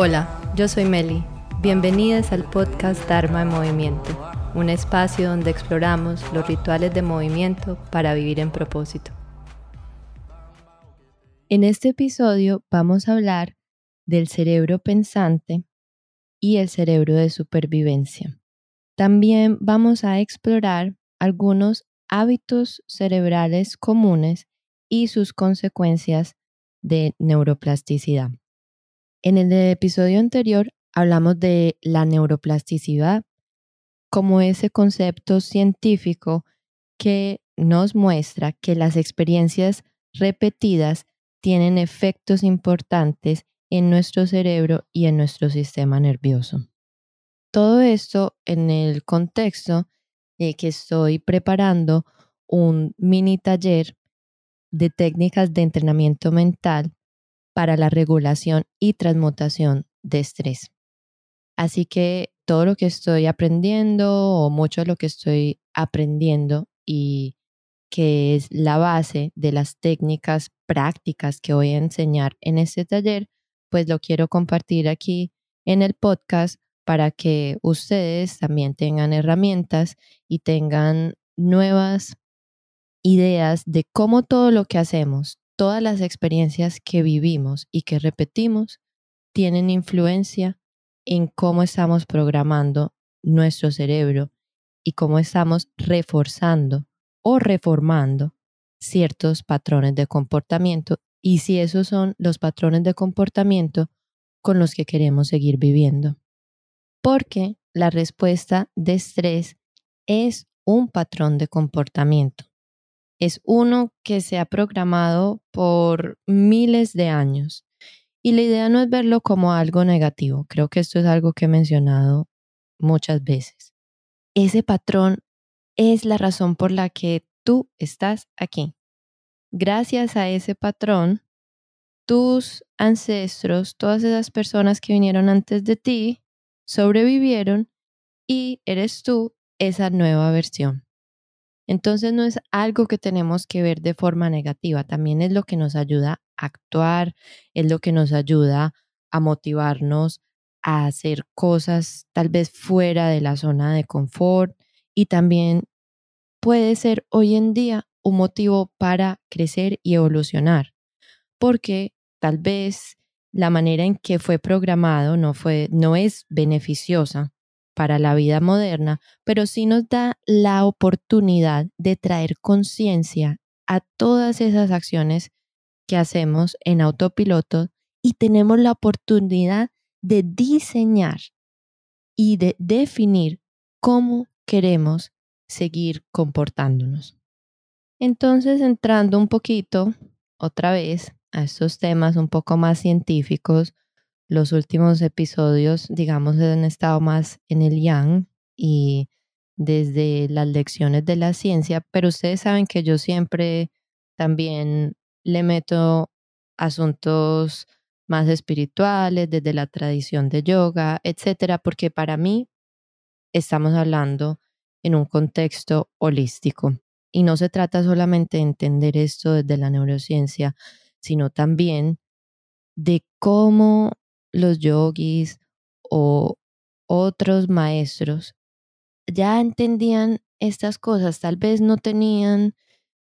Hola, yo soy Meli. Bienvenidas al podcast Dharma en Movimiento, un espacio donde exploramos los rituales de movimiento para vivir en propósito. En este episodio vamos a hablar del cerebro pensante y el cerebro de supervivencia. También vamos a explorar algunos hábitos cerebrales comunes y sus consecuencias de neuroplasticidad. En el episodio anterior hablamos de la neuroplasticidad como ese concepto científico que nos muestra que las experiencias repetidas tienen efectos importantes en nuestro cerebro y en nuestro sistema nervioso. Todo esto en el contexto de que estoy preparando un mini taller de técnicas de entrenamiento mental para la regulación y transmutación de estrés. Así que todo lo que estoy aprendiendo o mucho de lo que estoy aprendiendo y que es la base de las técnicas prácticas que voy a enseñar en este taller, pues lo quiero compartir aquí en el podcast para que ustedes también tengan herramientas y tengan nuevas ideas de cómo todo lo que hacemos, todas las experiencias que vivimos y que repetimos tienen influencia en cómo estamos programando nuestro cerebro y cómo estamos reforzando o reformando ciertos patrones de comportamiento y si esos son los patrones de comportamiento con los que queremos seguir viviendo. Porque la respuesta de estrés es un patrón de comportamiento es uno que se ha programado por miles de años. Y la idea no es verlo como algo negativo. Creo que esto es algo que he mencionado muchas veces. Ese patrón es la razón por la que tú estás aquí. Gracias a ese patrón, tus ancestros, todas esas personas que vinieron antes de ti, sobrevivieron y eres tú esa nueva versión. Entonces no es algo que tenemos que ver de forma negativa, también es lo que nos ayuda a actuar, es lo que nos ayuda a motivarnos a hacer cosas tal vez fuera de la zona de confort y también puede ser hoy en día un motivo para crecer y evolucionar, porque tal vez la manera en que fue programado no fue no es beneficiosa para la vida moderna, pero sí nos da la oportunidad de traer conciencia a todas esas acciones que hacemos en autopiloto y tenemos la oportunidad de diseñar y de definir cómo queremos seguir comportándonos. Entonces, entrando un poquito otra vez a estos temas un poco más científicos, los últimos episodios, digamos, han estado más en el yang y desde las lecciones de la ciencia, pero ustedes saben que yo siempre también le meto asuntos más espirituales, desde la tradición de yoga, etcétera, porque para mí estamos hablando en un contexto holístico. Y no se trata solamente de entender esto desde la neurociencia, sino también de cómo los yogis o otros maestros ya entendían estas cosas, tal vez no tenían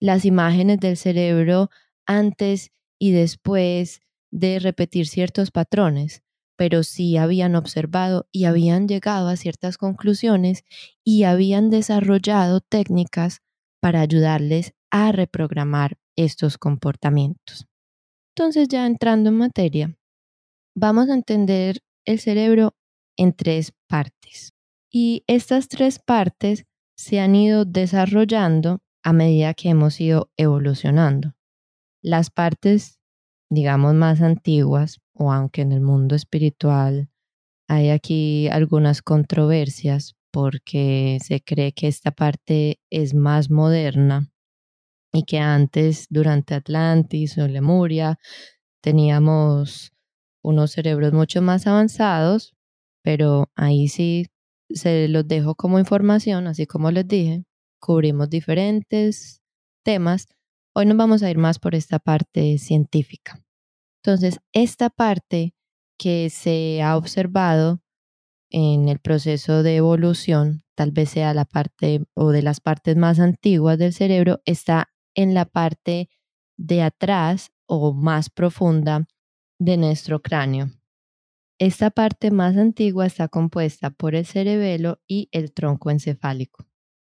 las imágenes del cerebro antes y después de repetir ciertos patrones, pero sí habían observado y habían llegado a ciertas conclusiones y habían desarrollado técnicas para ayudarles a reprogramar estos comportamientos. Entonces ya entrando en materia, vamos a entender el cerebro en tres partes. Y estas tres partes se han ido desarrollando a medida que hemos ido evolucionando. Las partes, digamos, más antiguas, o aunque en el mundo espiritual hay aquí algunas controversias porque se cree que esta parte es más moderna y que antes, durante Atlantis o Lemuria, teníamos unos cerebros mucho más avanzados, pero ahí sí se los dejo como información, así como les dije, cubrimos diferentes temas. Hoy nos vamos a ir más por esta parte científica. Entonces, esta parte que se ha observado en el proceso de evolución, tal vez sea la parte o de las partes más antiguas del cerebro, está en la parte de atrás o más profunda de nuestro cráneo. Esta parte más antigua está compuesta por el cerebelo y el tronco encefálico.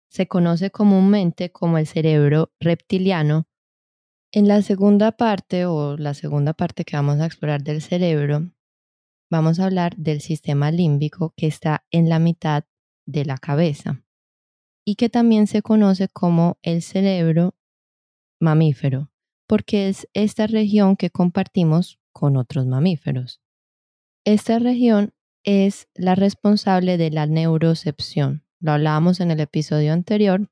Se conoce comúnmente como el cerebro reptiliano. En la segunda parte o la segunda parte que vamos a explorar del cerebro, vamos a hablar del sistema límbico que está en la mitad de la cabeza y que también se conoce como el cerebro mamífero, porque es esta región que compartimos con otros mamíferos. Esta región es la responsable de la neurocepción. Lo hablábamos en el episodio anterior.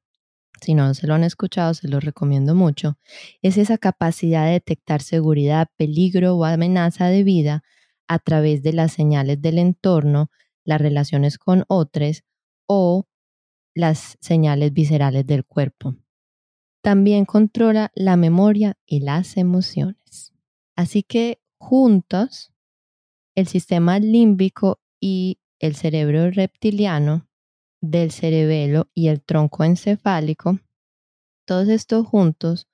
Si no se lo han escuchado, se lo recomiendo mucho. Es esa capacidad de detectar seguridad, peligro o amenaza de vida a través de las señales del entorno, las relaciones con otros o las señales viscerales del cuerpo. También controla la memoria y las emociones. Así que juntos el sistema límbico y el cerebro reptiliano del cerebelo y el tronco encefálico, todos estos juntos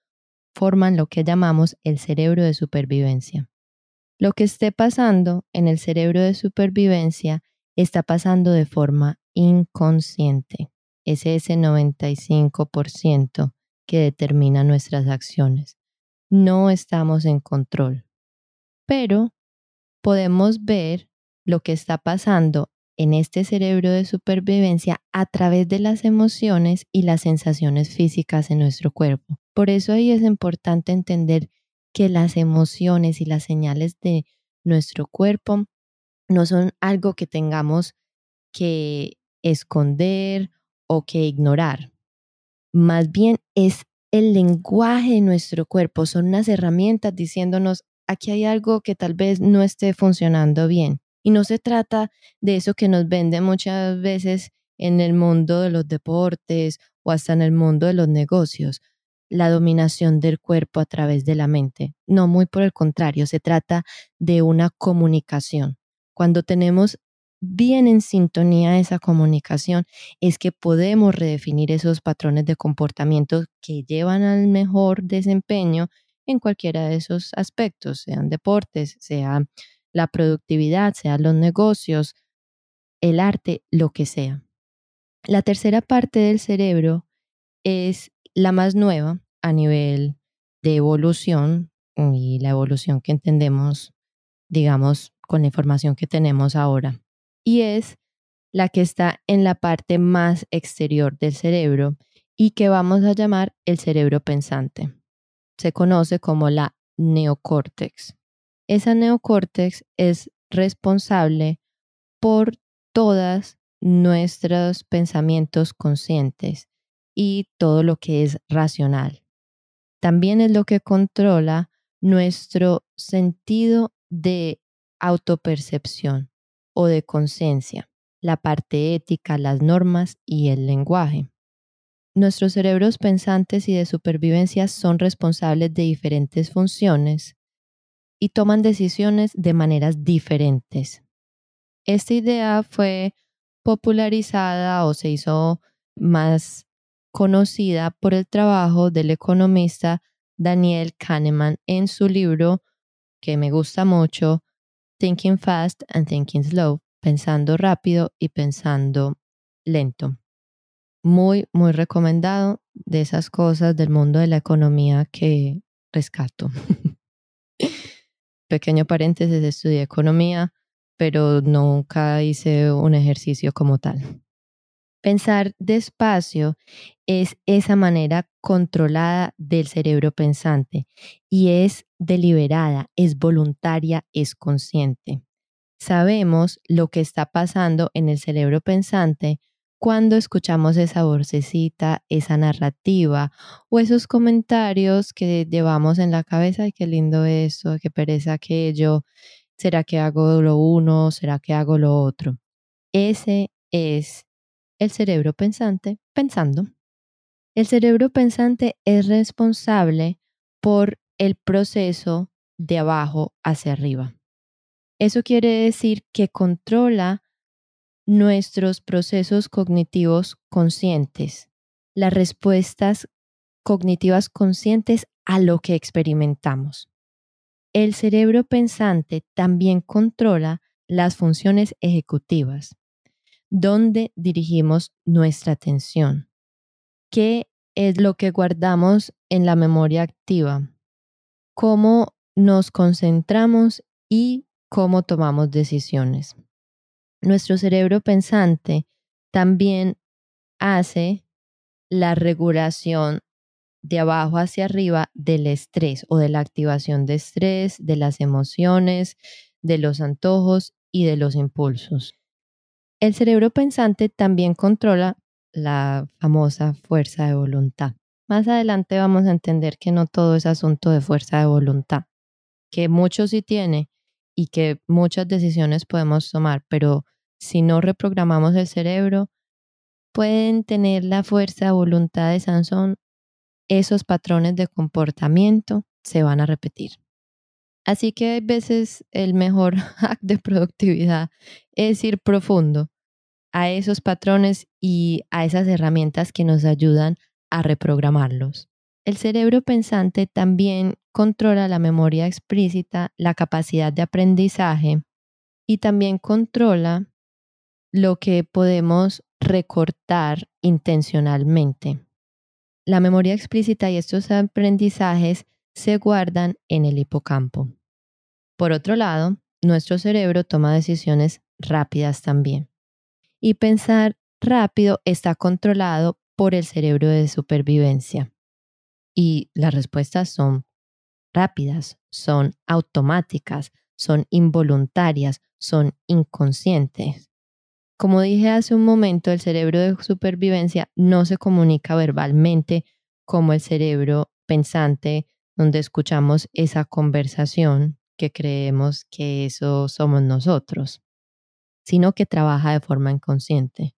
forman lo que llamamos el cerebro de supervivencia. Lo que esté pasando en el cerebro de supervivencia está pasando de forma inconsciente. Es ese 95% que determina nuestras acciones. No estamos en control. Pero podemos ver lo que está pasando en este cerebro de supervivencia a través de las emociones y las sensaciones físicas en nuestro cuerpo. Por eso ahí es importante entender que las emociones y las señales de nuestro cuerpo no son algo que tengamos que esconder o que ignorar. Más bien es el lenguaje de nuestro cuerpo, son unas herramientas diciéndonos, aquí hay algo que tal vez no esté funcionando bien. Y no se trata de eso que nos vende muchas veces en el mundo de los deportes o hasta en el mundo de los negocios, la dominación del cuerpo a través de la mente. No, muy por el contrario, se trata de una comunicación. Cuando tenemos bien en sintonía esa comunicación, es que podemos redefinir esos patrones de comportamiento que llevan al mejor desempeño en cualquiera de esos aspectos, sean deportes, sea la productividad, sean los negocios, el arte, lo que sea. La tercera parte del cerebro es la más nueva a nivel de evolución y la evolución que entendemos, digamos, con la información que tenemos ahora. Y es la que está en la parte más exterior del cerebro y que vamos a llamar el cerebro pensante se conoce como la neocórtex. Esa neocórtex es responsable por todos nuestros pensamientos conscientes y todo lo que es racional. También es lo que controla nuestro sentido de autopercepción o de conciencia, la parte ética, las normas y el lenguaje. Nuestros cerebros pensantes y de supervivencia son responsables de diferentes funciones y toman decisiones de maneras diferentes. Esta idea fue popularizada o se hizo más conocida por el trabajo del economista Daniel Kahneman en su libro que me gusta mucho, Thinking Fast and Thinking Slow, pensando rápido y pensando lento muy, muy recomendado de esas cosas del mundo de la economía que rescato. Pequeño paréntesis, estudié economía, pero nunca hice un ejercicio como tal. Pensar despacio es esa manera controlada del cerebro pensante y es deliberada, es voluntaria, es consciente. Sabemos lo que está pasando en el cerebro pensante cuando escuchamos esa vocecita, esa narrativa o esos comentarios que llevamos en la cabeza, ay, qué lindo eso, qué pereza aquello, ¿será que hago lo uno, será que hago lo otro? Ese es el cerebro pensante pensando. El cerebro pensante es responsable por el proceso de abajo hacia arriba. Eso quiere decir que controla nuestros procesos cognitivos conscientes, las respuestas cognitivas conscientes a lo que experimentamos. El cerebro pensante también controla las funciones ejecutivas, donde dirigimos nuestra atención. ¿Qué es lo que guardamos en la memoria activa? ¿Cómo nos concentramos y cómo tomamos decisiones? Nuestro cerebro pensante también hace la regulación de abajo hacia arriba del estrés o de la activación de estrés, de las emociones, de los antojos y de los impulsos. El cerebro pensante también controla la famosa fuerza de voluntad. Más adelante vamos a entender que no todo es asunto de fuerza de voluntad, que mucho sí tiene y que muchas decisiones podemos tomar, pero si no reprogramamos el cerebro, pueden tener la fuerza voluntad de Sansón esos patrones de comportamiento se van a repetir. Así que a veces el mejor hack de productividad es ir profundo a esos patrones y a esas herramientas que nos ayudan a reprogramarlos. El cerebro pensante también controla la memoria explícita, la capacidad de aprendizaje y también controla lo que podemos recortar intencionalmente. La memoria explícita y estos aprendizajes se guardan en el hipocampo. Por otro lado, nuestro cerebro toma decisiones rápidas también. Y pensar rápido está controlado por el cerebro de supervivencia. Y las respuestas son rápidas, son automáticas, son involuntarias, son inconscientes. Como dije hace un momento, el cerebro de supervivencia no se comunica verbalmente como el cerebro pensante, donde escuchamos esa conversación que creemos que eso somos nosotros, sino que trabaja de forma inconsciente.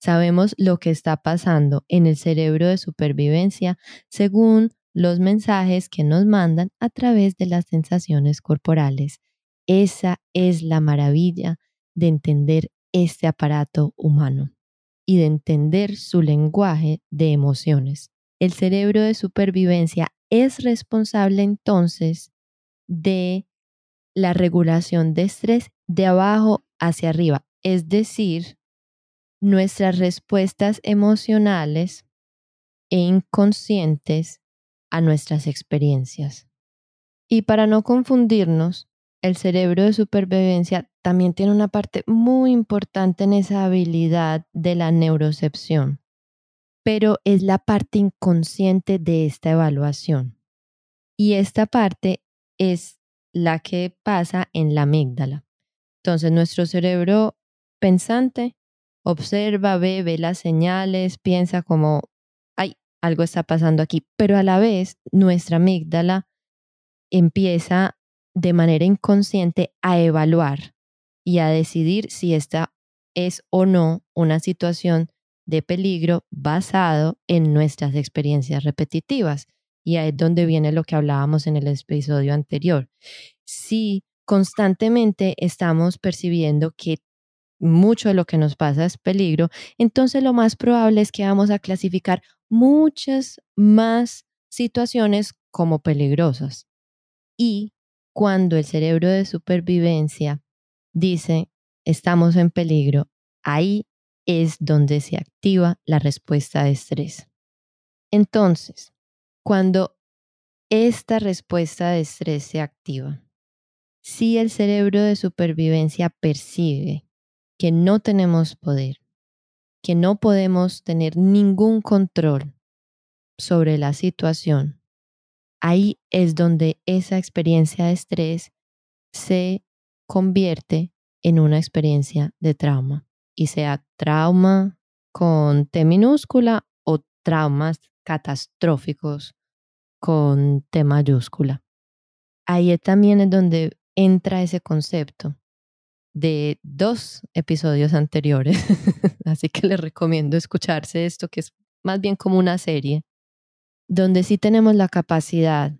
Sabemos lo que está pasando en el cerebro de supervivencia según los mensajes que nos mandan a través de las sensaciones corporales. Esa es la maravilla de entender este aparato humano y de entender su lenguaje de emociones. El cerebro de supervivencia es responsable entonces de la regulación de estrés de abajo hacia arriba, es decir, nuestras respuestas emocionales e inconscientes a nuestras experiencias. Y para no confundirnos, el cerebro de supervivencia también tiene una parte muy importante en esa habilidad de la neurocepción, pero es la parte inconsciente de esta evaluación. Y esta parte es la que pasa en la amígdala. Entonces nuestro cerebro pensante observa, ve, ve las señales, piensa como, algo está pasando aquí, pero a la vez nuestra amígdala empieza de manera inconsciente a evaluar y a decidir si esta es o no una situación de peligro basado en nuestras experiencias repetitivas. Y ahí es donde viene lo que hablábamos en el episodio anterior. Si constantemente estamos percibiendo que mucho de lo que nos pasa es peligro, entonces lo más probable es que vamos a clasificar muchas más situaciones como peligrosas. Y cuando el cerebro de supervivencia dice, estamos en peligro, ahí es donde se activa la respuesta de estrés. Entonces, cuando esta respuesta de estrés se activa, si el cerebro de supervivencia percibe que no tenemos poder, que no podemos tener ningún control sobre la situación, ahí es donde esa experiencia de estrés se convierte en una experiencia de trauma. Y sea trauma con T minúscula o traumas catastróficos con T mayúscula. Ahí también es donde entra ese concepto de dos episodios anteriores, así que les recomiendo escucharse esto, que es más bien como una serie, donde sí tenemos la capacidad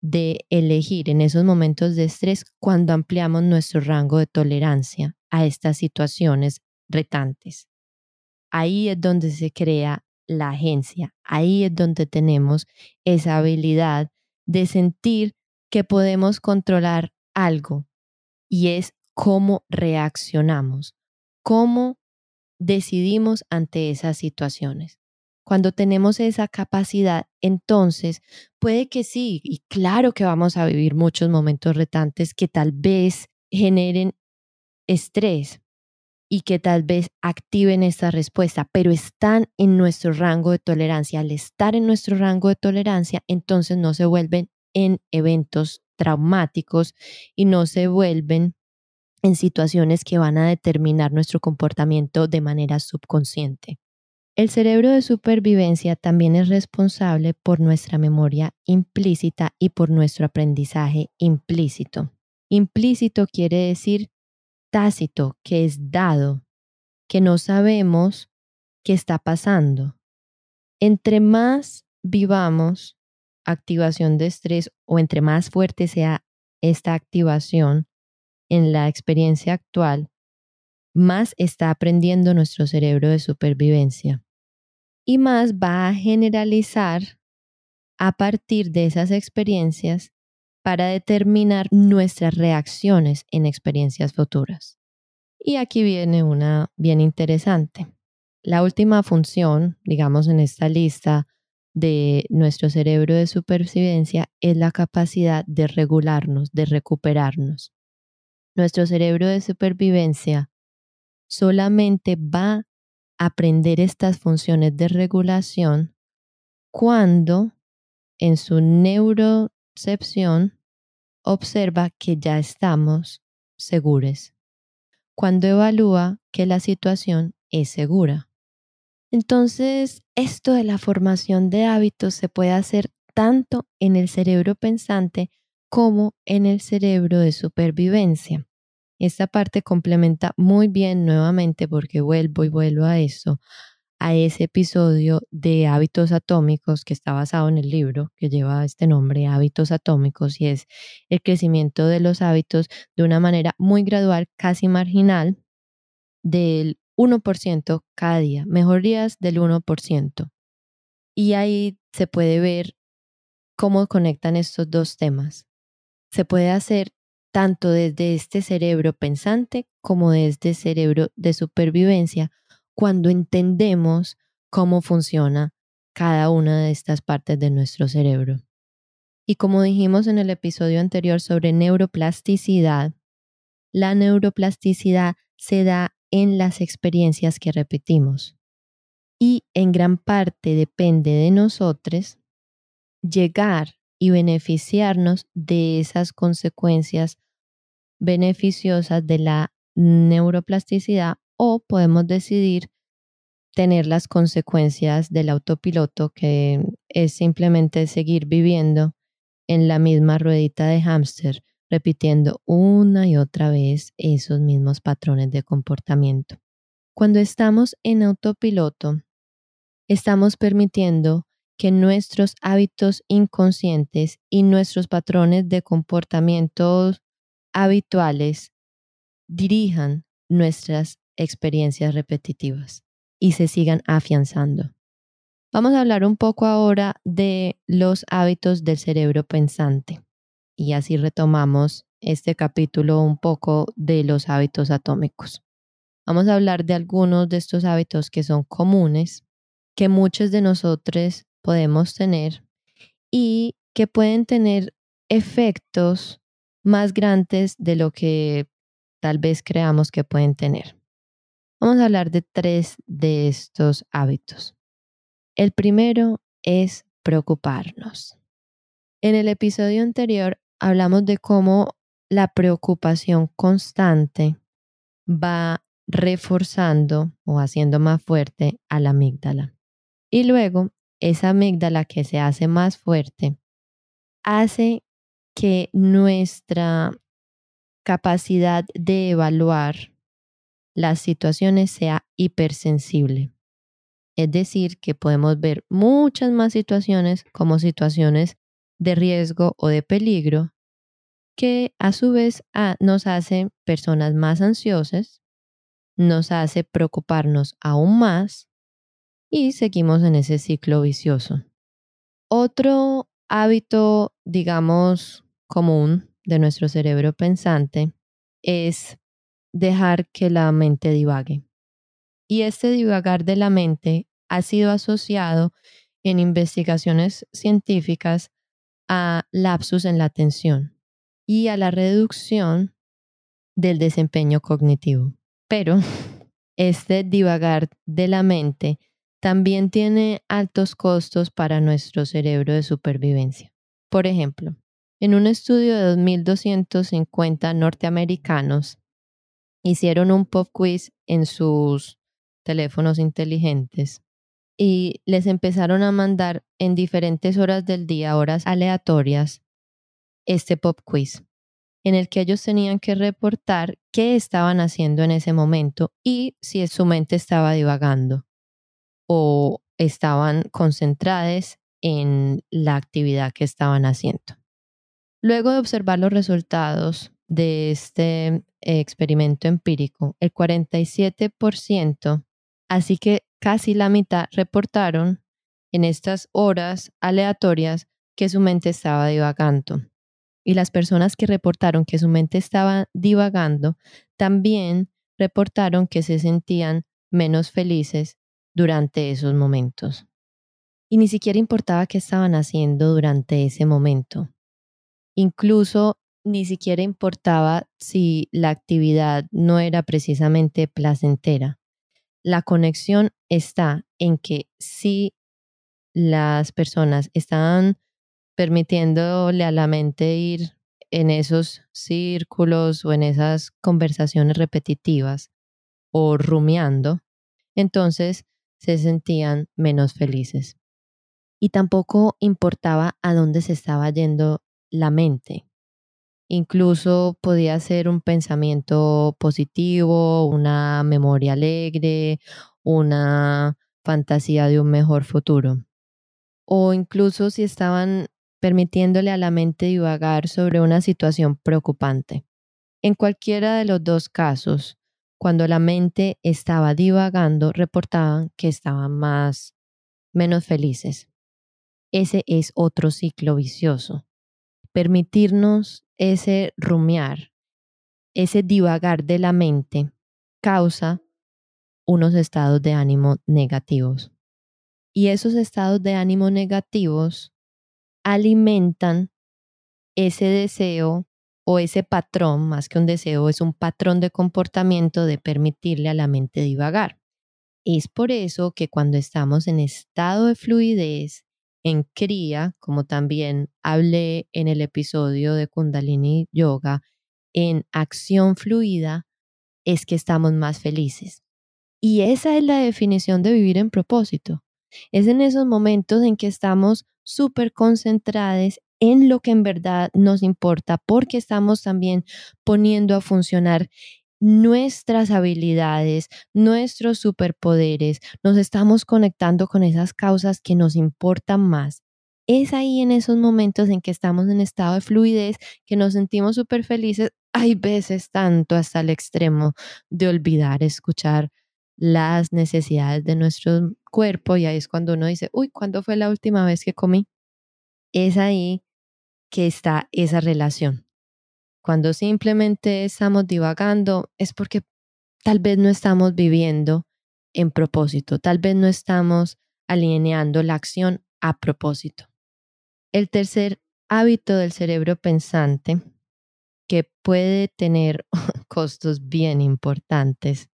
de elegir en esos momentos de estrés cuando ampliamos nuestro rango de tolerancia a estas situaciones retantes. Ahí es donde se crea la agencia, ahí es donde tenemos esa habilidad de sentir que podemos controlar algo y es cómo reaccionamos, cómo decidimos ante esas situaciones. Cuando tenemos esa capacidad, entonces puede que sí, y claro que vamos a vivir muchos momentos retantes que tal vez generen estrés y que tal vez activen esta respuesta, pero están en nuestro rango de tolerancia. Al estar en nuestro rango de tolerancia, entonces no se vuelven en eventos traumáticos y no se vuelven en situaciones que van a determinar nuestro comportamiento de manera subconsciente. El cerebro de supervivencia también es responsable por nuestra memoria implícita y por nuestro aprendizaje implícito. Implícito quiere decir tácito, que es dado, que no sabemos qué está pasando. Entre más vivamos activación de estrés o entre más fuerte sea esta activación en la experiencia actual, más está aprendiendo nuestro cerebro de supervivencia y más va a generalizar a partir de esas experiencias para determinar nuestras reacciones en experiencias futuras. Y aquí viene una bien interesante. La última función, digamos, en esta lista de nuestro cerebro de supervivencia es la capacidad de regularnos, de recuperarnos. Nuestro cerebro de supervivencia solamente va aprender estas funciones de regulación cuando en su neurocepción observa que ya estamos seguros, cuando evalúa que la situación es segura. Entonces, esto de la formación de hábitos se puede hacer tanto en el cerebro pensante como en el cerebro de supervivencia. Esta parte complementa muy bien nuevamente porque vuelvo y vuelvo a eso, a ese episodio de hábitos atómicos que está basado en el libro que lleva este nombre, hábitos atómicos, y es el crecimiento de los hábitos de una manera muy gradual, casi marginal, del 1% cada día, mejorías del 1%. Y ahí se puede ver cómo conectan estos dos temas. Se puede hacer tanto desde este cerebro pensante como desde cerebro de supervivencia, cuando entendemos cómo funciona cada una de estas partes de nuestro cerebro. Y como dijimos en el episodio anterior sobre neuroplasticidad, la neuroplasticidad se da en las experiencias que repetimos y en gran parte depende de nosotros llegar y beneficiarnos de esas consecuencias beneficiosas de la neuroplasticidad o podemos decidir tener las consecuencias del autopiloto, que es simplemente seguir viviendo en la misma ruedita de hámster, repitiendo una y otra vez esos mismos patrones de comportamiento. Cuando estamos en autopiloto, estamos permitiendo que nuestros hábitos inconscientes y nuestros patrones de comportamiento habituales dirijan nuestras experiencias repetitivas y se sigan afianzando. Vamos a hablar un poco ahora de los hábitos del cerebro pensante y así retomamos este capítulo un poco de los hábitos atómicos. Vamos a hablar de algunos de estos hábitos que son comunes, que muchos de nosotros podemos tener y que pueden tener efectos más grandes de lo que tal vez creamos que pueden tener. Vamos a hablar de tres de estos hábitos. El primero es preocuparnos. En el episodio anterior hablamos de cómo la preocupación constante va reforzando o haciendo más fuerte a la amígdala. Y luego esa amígdala que se hace más fuerte hace que nuestra capacidad de evaluar las situaciones sea hipersensible. Es decir, que podemos ver muchas más situaciones como situaciones de riesgo o de peligro, que a su vez nos hace personas más ansiosas, nos hace preocuparnos aún más y seguimos en ese ciclo vicioso. Otro hábito, digamos, común de nuestro cerebro pensante es dejar que la mente divague. Y este divagar de la mente ha sido asociado en investigaciones científicas a lapsus en la atención y a la reducción del desempeño cognitivo. Pero este divagar de la mente también tiene altos costos para nuestro cerebro de supervivencia. Por ejemplo, en un estudio de 2.250 norteamericanos, hicieron un pop quiz en sus teléfonos inteligentes y les empezaron a mandar en diferentes horas del día, horas aleatorias, este pop quiz, en el que ellos tenían que reportar qué estaban haciendo en ese momento y si su mente estaba divagando o estaban concentradas en la actividad que estaban haciendo. Luego de observar los resultados de este experimento empírico, el 47%, así que casi la mitad reportaron en estas horas aleatorias que su mente estaba divagando. Y las personas que reportaron que su mente estaba divagando también reportaron que se sentían menos felices durante esos momentos. Y ni siquiera importaba qué estaban haciendo durante ese momento. Incluso ni siquiera importaba si la actividad no era precisamente placentera. La conexión está en que si las personas estaban permitiéndole a la mente ir en esos círculos o en esas conversaciones repetitivas o rumiando, entonces se sentían menos felices. Y tampoco importaba a dónde se estaba yendo la mente. Incluso podía ser un pensamiento positivo, una memoria alegre, una fantasía de un mejor futuro. O incluso si estaban permitiéndole a la mente divagar sobre una situación preocupante. En cualquiera de los dos casos, cuando la mente estaba divagando, reportaban que estaban más menos felices. Ese es otro ciclo vicioso. Permitirnos ese rumiar, ese divagar de la mente, causa unos estados de ánimo negativos. Y esos estados de ánimo negativos alimentan ese deseo o ese patrón, más que un deseo, es un patrón de comportamiento de permitirle a la mente divagar. Es por eso que cuando estamos en estado de fluidez, en cría, como también hablé en el episodio de Kundalini Yoga, en acción fluida, es que estamos más felices. Y esa es la definición de vivir en propósito. Es en esos momentos en que estamos súper concentrados en lo que en verdad nos importa, porque estamos también poniendo a funcionar nuestras habilidades, nuestros superpoderes, nos estamos conectando con esas causas que nos importan más. Es ahí en esos momentos en que estamos en estado de fluidez, que nos sentimos súper felices. Hay veces tanto hasta el extremo de olvidar escuchar las necesidades de nuestro cuerpo y ahí es cuando uno dice, uy, ¿cuándo fue la última vez que comí? Es ahí que está esa relación cuando simplemente estamos divagando es porque tal vez no estamos viviendo en propósito, tal vez no estamos alineando la acción a propósito. El tercer hábito del cerebro pensante que puede tener costos bien importantes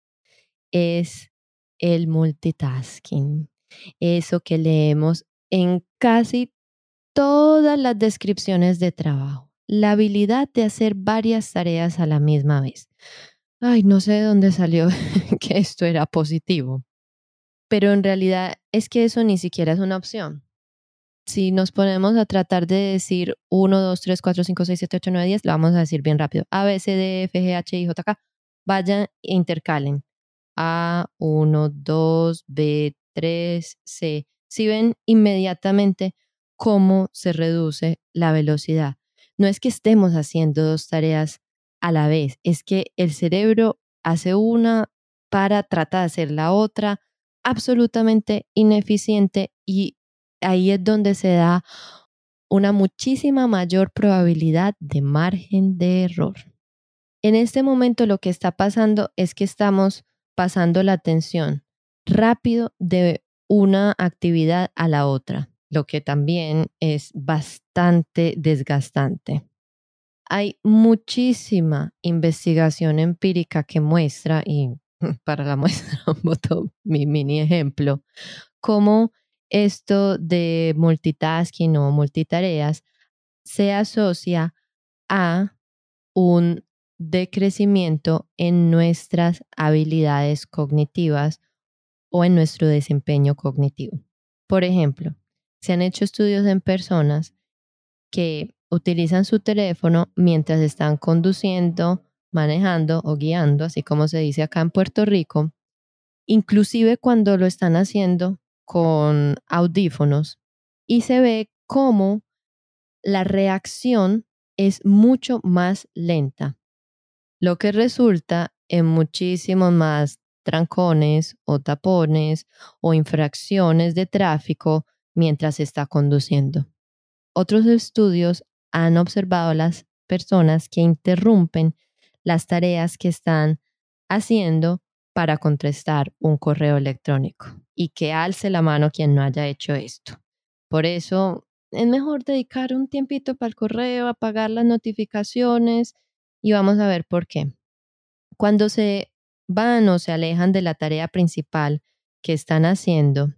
es el multitasking. Eso que leemos en casi todas las descripciones de trabajo la habilidad de hacer varias tareas a la misma vez. Ay, no sé de dónde salió que esto era positivo, pero en realidad es que eso ni siquiera es una opción. Si nos ponemos a tratar de decir 1, 2, 3, 4, 5, 6, 7, 8, 9, 10, lo vamos a decir bien rápido. A, B, C, D, F, G, H, I, J, K. Vayan e intercalen. A, 1, 2, B, 3, C. Si ven inmediatamente cómo se reduce la velocidad. No es que estemos haciendo dos tareas a la vez, es que el cerebro hace una para tratar de hacer la otra absolutamente ineficiente y ahí es donde se da una muchísima mayor probabilidad de margen de error. En este momento lo que está pasando es que estamos pasando la atención rápido de una actividad a la otra, lo que también es bastante desgastante. Hay muchísima investigación empírica que muestra, y para la muestra voto mi mini ejemplo, cómo esto de multitasking o multitareas se asocia a un decrecimiento en nuestras habilidades cognitivas o en nuestro desempeño cognitivo. Por ejemplo, se han hecho estudios en personas que utilizan su teléfono mientras están conduciendo, manejando o guiando, así como se dice acá en Puerto Rico, inclusive cuando lo están haciendo con audífonos. Y se ve cómo la reacción es mucho más lenta, lo que resulta en muchísimos más trancones o tapones o infracciones de tráfico mientras está conduciendo. Otros estudios han observado las personas que interrumpen las tareas que están haciendo para contestar un correo electrónico y que alce la mano quien no haya hecho esto. Por eso es mejor dedicar un tiempito para el correo, apagar las notificaciones y vamos a ver por qué. Cuando se van o se alejan de la tarea principal que están haciendo,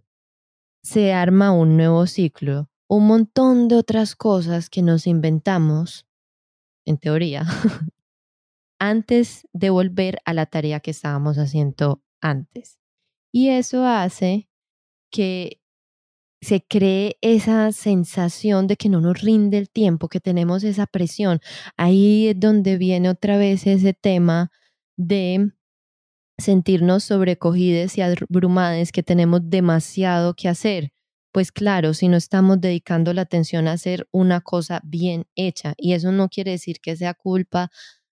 se arma un nuevo ciclo, un montón de otras cosas que nos inventamos, en teoría, antes de volver a la tarea que estábamos haciendo antes. Y eso hace que se cree esa sensación de que no nos rinde el tiempo, que tenemos esa presión. Ahí es donde viene otra vez ese tema de sentirnos sobrecogidos y abrumados, que tenemos demasiado que hacer. Pues claro, si no estamos dedicando la atención a hacer una cosa bien hecha, y eso no quiere decir que sea culpa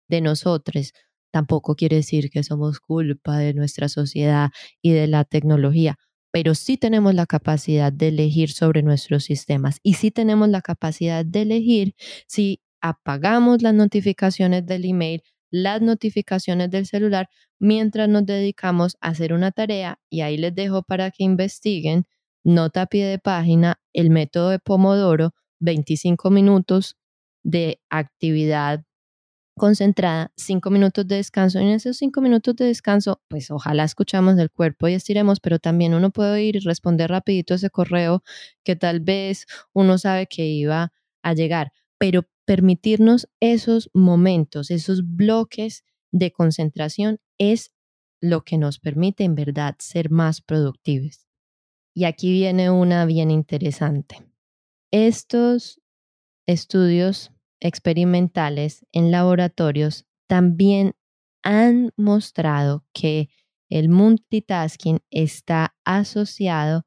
de nosotros, tampoco quiere decir que somos culpa de nuestra sociedad y de la tecnología, pero sí tenemos la capacidad de elegir sobre nuestros sistemas y sí tenemos la capacidad de elegir si apagamos las notificaciones del email, las notificaciones del celular mientras nos dedicamos a hacer una tarea y ahí les dejo para que investiguen, nota a pie de página, el método de Pomodoro, 25 minutos de actividad concentrada, cinco minutos de descanso. En esos cinco minutos de descanso, pues ojalá escuchamos del cuerpo y estiremos, pero también uno puede ir y responder rapidito ese correo que tal vez uno sabe que iba a llegar, pero permitirnos esos momentos, esos bloques de concentración es lo que nos permite en verdad ser más productivos. Y aquí viene una bien interesante. Estos estudios experimentales en laboratorios también han mostrado que el multitasking está asociado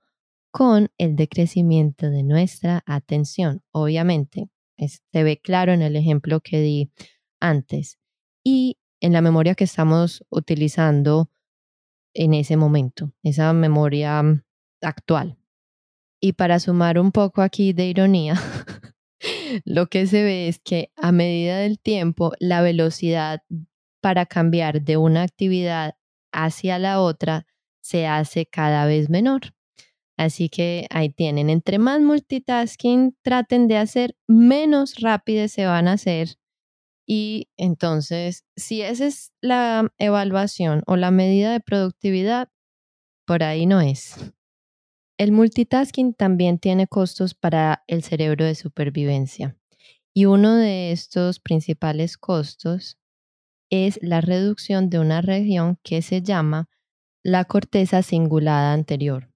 con el decrecimiento de nuestra atención. Obviamente, se ve claro en el ejemplo que di antes y en la memoria que estamos utilizando en ese momento, esa memoria actual. Y para sumar un poco aquí de ironía, lo que se ve es que a medida del tiempo, la velocidad para cambiar de una actividad hacia la otra se hace cada vez menor. Así que ahí tienen, entre más multitasking traten de hacer, menos rápido se van a hacer. Y entonces, si esa es la evaluación o la medida de productividad, por ahí no es. El multitasking también tiene costos para el cerebro de supervivencia y uno de estos principales costos es la reducción de una región que se llama la corteza cingulada anterior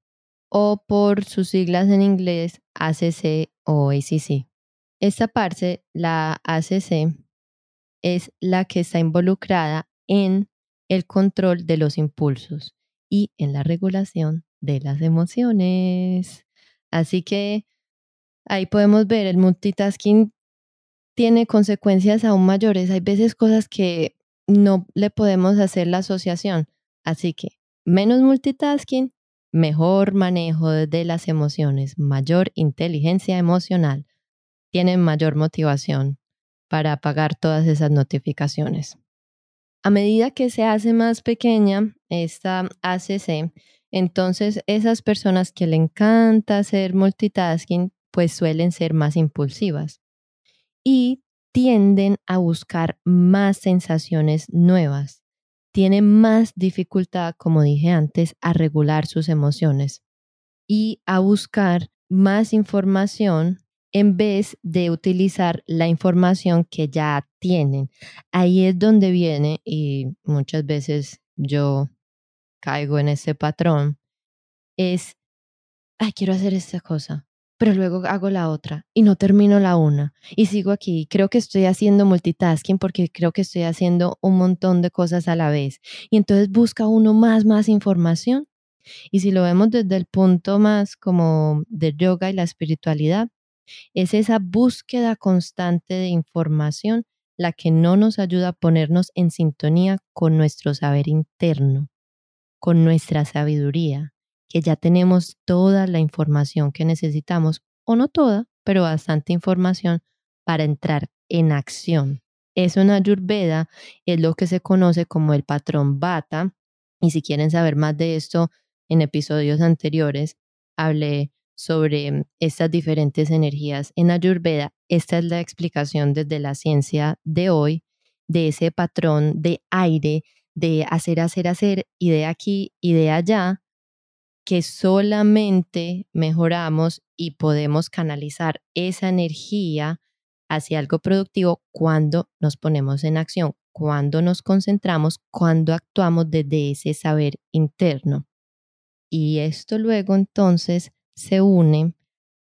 o por sus siglas en inglés ACC o ACC. Esta parte, la ACC, es la que está involucrada en el control de los impulsos y en la regulación de las emociones. Así que ahí podemos ver el multitasking tiene consecuencias aún mayores. Hay veces cosas que no le podemos hacer la asociación. Así que menos multitasking, mejor manejo de las emociones, mayor inteligencia emocional, tienen mayor motivación para apagar todas esas notificaciones. A medida que se hace más pequeña esta ACC, entonces esas personas que le encanta hacer multitasking, pues suelen ser más impulsivas y tienden a buscar más sensaciones nuevas. Tienen más dificultad, como dije antes, a regular sus emociones y a buscar más información en vez de utilizar la información que ya tienen. Ahí es donde viene, y muchas veces yo caigo en ese patrón, es, ay, quiero hacer esta cosa, pero luego hago la otra y no termino la una y sigo aquí. Creo que estoy haciendo multitasking porque creo que estoy haciendo un montón de cosas a la vez. Y entonces busca uno más, más información. Y si lo vemos desde el punto más como de yoga y la espiritualidad, es esa búsqueda constante de información la que no nos ayuda a ponernos en sintonía con nuestro saber interno, con nuestra sabiduría, que ya tenemos toda la información que necesitamos, o no toda, pero bastante información para entrar en acción. Eso en Ayurveda es lo que se conoce como el patrón Bata. Y si quieren saber más de esto, en episodios anteriores hablé sobre estas diferentes energías en Ayurveda. Esta es la explicación desde la ciencia de hoy de ese patrón de aire, de hacer, hacer, hacer, y de aquí y de allá, que solamente mejoramos y podemos canalizar esa energía hacia algo productivo cuando nos ponemos en acción, cuando nos concentramos, cuando actuamos desde ese saber interno. Y esto luego entonces se une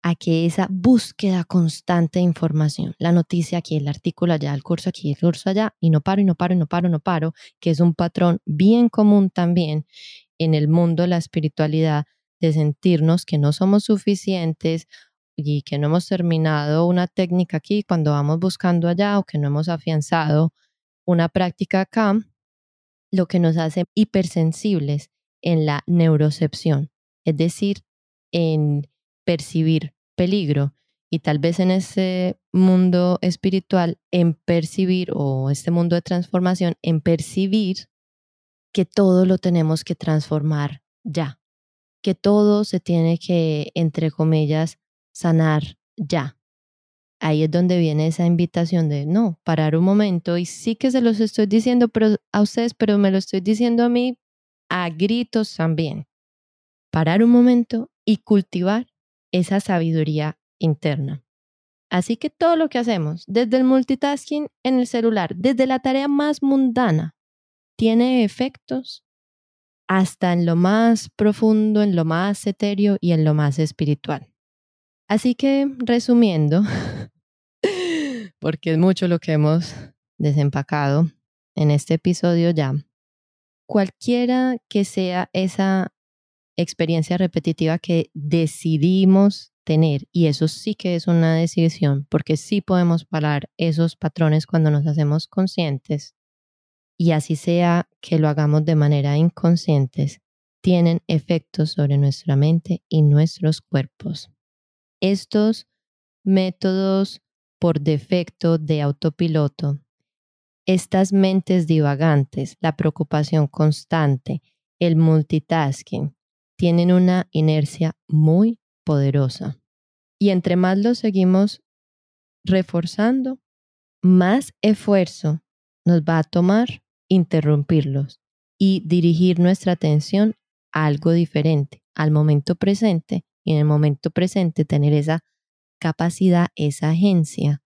a que esa búsqueda constante de información, la noticia aquí, el artículo allá, el curso aquí, el curso allá, y no paro, y no paro, y no paro, no paro, que es un patrón bien común también en el mundo la espiritualidad de sentirnos que no somos suficientes y que no hemos terminado una técnica aquí cuando vamos buscando allá o que no hemos afianzado una práctica acá, lo que nos hace hipersensibles en la neurocepción, es decir, en percibir peligro. Y tal vez en ese mundo espiritual, en percibir o este mundo de transformación, en percibir que todo lo tenemos que transformar ya, que todo se tiene que, entre comillas, sanar ya. Ahí es donde viene esa invitación de no, parar un momento y sí que se los estoy diciendo pero, a ustedes, pero me lo estoy diciendo a mí a gritos también. Parar un momento y cultivar esa sabiduría interna. Así que todo lo que hacemos, desde el multitasking en el celular, desde la tarea más mundana, tiene efectos hasta en lo más profundo, en lo más etéreo y en lo más espiritual. Así que, resumiendo, porque es mucho lo que hemos desempacado en este episodio ya, cualquiera que sea esa experiencia repetitiva que decidimos tener, y eso sí que es una decisión, porque sí podemos parar esos patrones cuando nos hacemos conscientes, y así sea que lo hagamos de manera inconscientes, tienen efectos sobre nuestra mente y nuestros cuerpos. Estos métodos por defecto de autopiloto, estas mentes divagantes, la preocupación constante, el multitasking, tienen una inercia muy poderosa. Y entre más los seguimos reforzando, más esfuerzo nos va a tomar interrumpirlos y dirigir nuestra atención a algo diferente, al momento presente y en el momento presente tener esa capacidad, esa agencia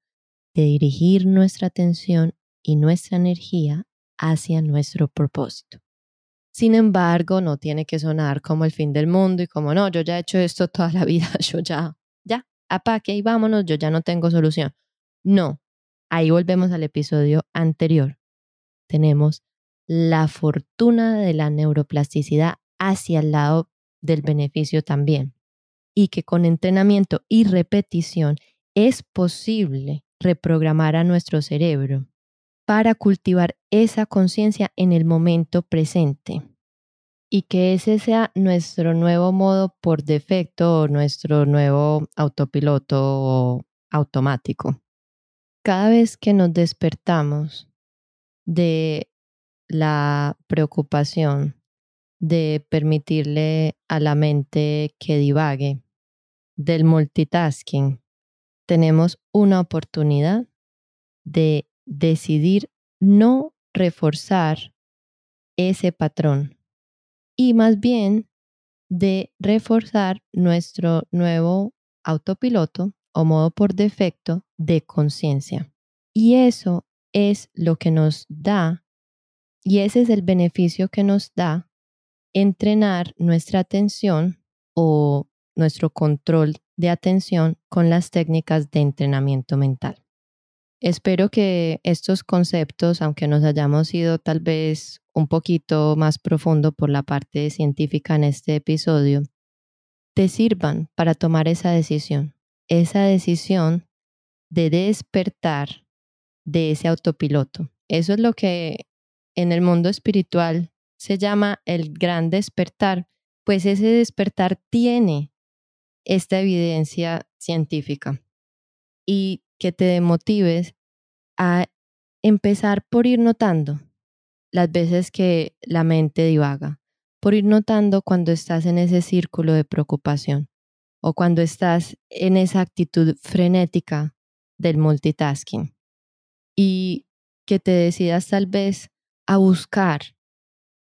de dirigir nuestra atención y nuestra energía hacia nuestro propósito. Sin embargo, no tiene que sonar como el fin del mundo y como no, yo ya he hecho esto toda la vida, yo ya, ya, apaque y vámonos, yo ya no tengo solución. No, ahí volvemos al episodio anterior tenemos la fortuna de la neuroplasticidad hacia el lado del beneficio también. y que con entrenamiento y repetición es posible reprogramar a nuestro cerebro para cultivar esa conciencia en el momento presente y que ese sea nuestro nuevo modo por defecto o nuestro nuevo autopiloto automático. Cada vez que nos despertamos de la preocupación de permitirle a la mente que divague, del multitasking, tenemos una oportunidad de decidir no reforzar ese patrón y más bien de reforzar nuestro nuevo autopiloto o modo por defecto de conciencia. Y eso es lo que nos da, y ese es el beneficio que nos da entrenar nuestra atención o nuestro control de atención con las técnicas de entrenamiento mental. Espero que estos conceptos, aunque nos hayamos ido tal vez un poquito más profundo por la parte científica en este episodio, te sirvan para tomar esa decisión, esa decisión de despertar de ese autopiloto. Eso es lo que en el mundo espiritual se llama el gran despertar, pues ese despertar tiene esta evidencia científica y que te motives a empezar por ir notando las veces que la mente divaga, por ir notando cuando estás en ese círculo de preocupación o cuando estás en esa actitud frenética del multitasking y que te decidas tal vez a buscar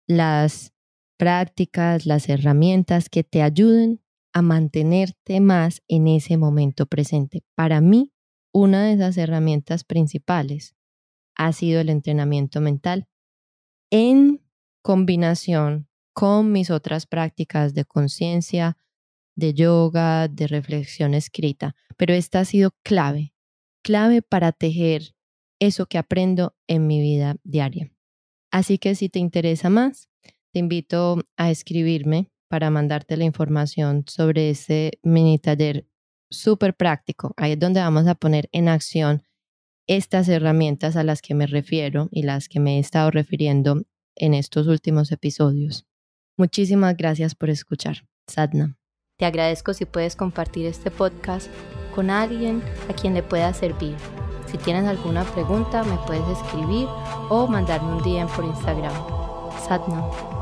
las prácticas, las herramientas que te ayuden a mantenerte más en ese momento presente. Para mí, una de esas herramientas principales ha sido el entrenamiento mental en combinación con mis otras prácticas de conciencia, de yoga, de reflexión escrita. Pero esta ha sido clave, clave para tejer eso que aprendo en mi vida diaria. Así que si te interesa más, te invito a escribirme para mandarte la información sobre ese mini taller súper práctico. Ahí es donde vamos a poner en acción estas herramientas a las que me refiero y las que me he estado refiriendo en estos últimos episodios. Muchísimas gracias por escuchar. Sadna. Te agradezco si puedes compartir este podcast con alguien a quien le pueda servir. Si tienes alguna pregunta, me puedes escribir o mandarme un DM por Instagram. Sadna.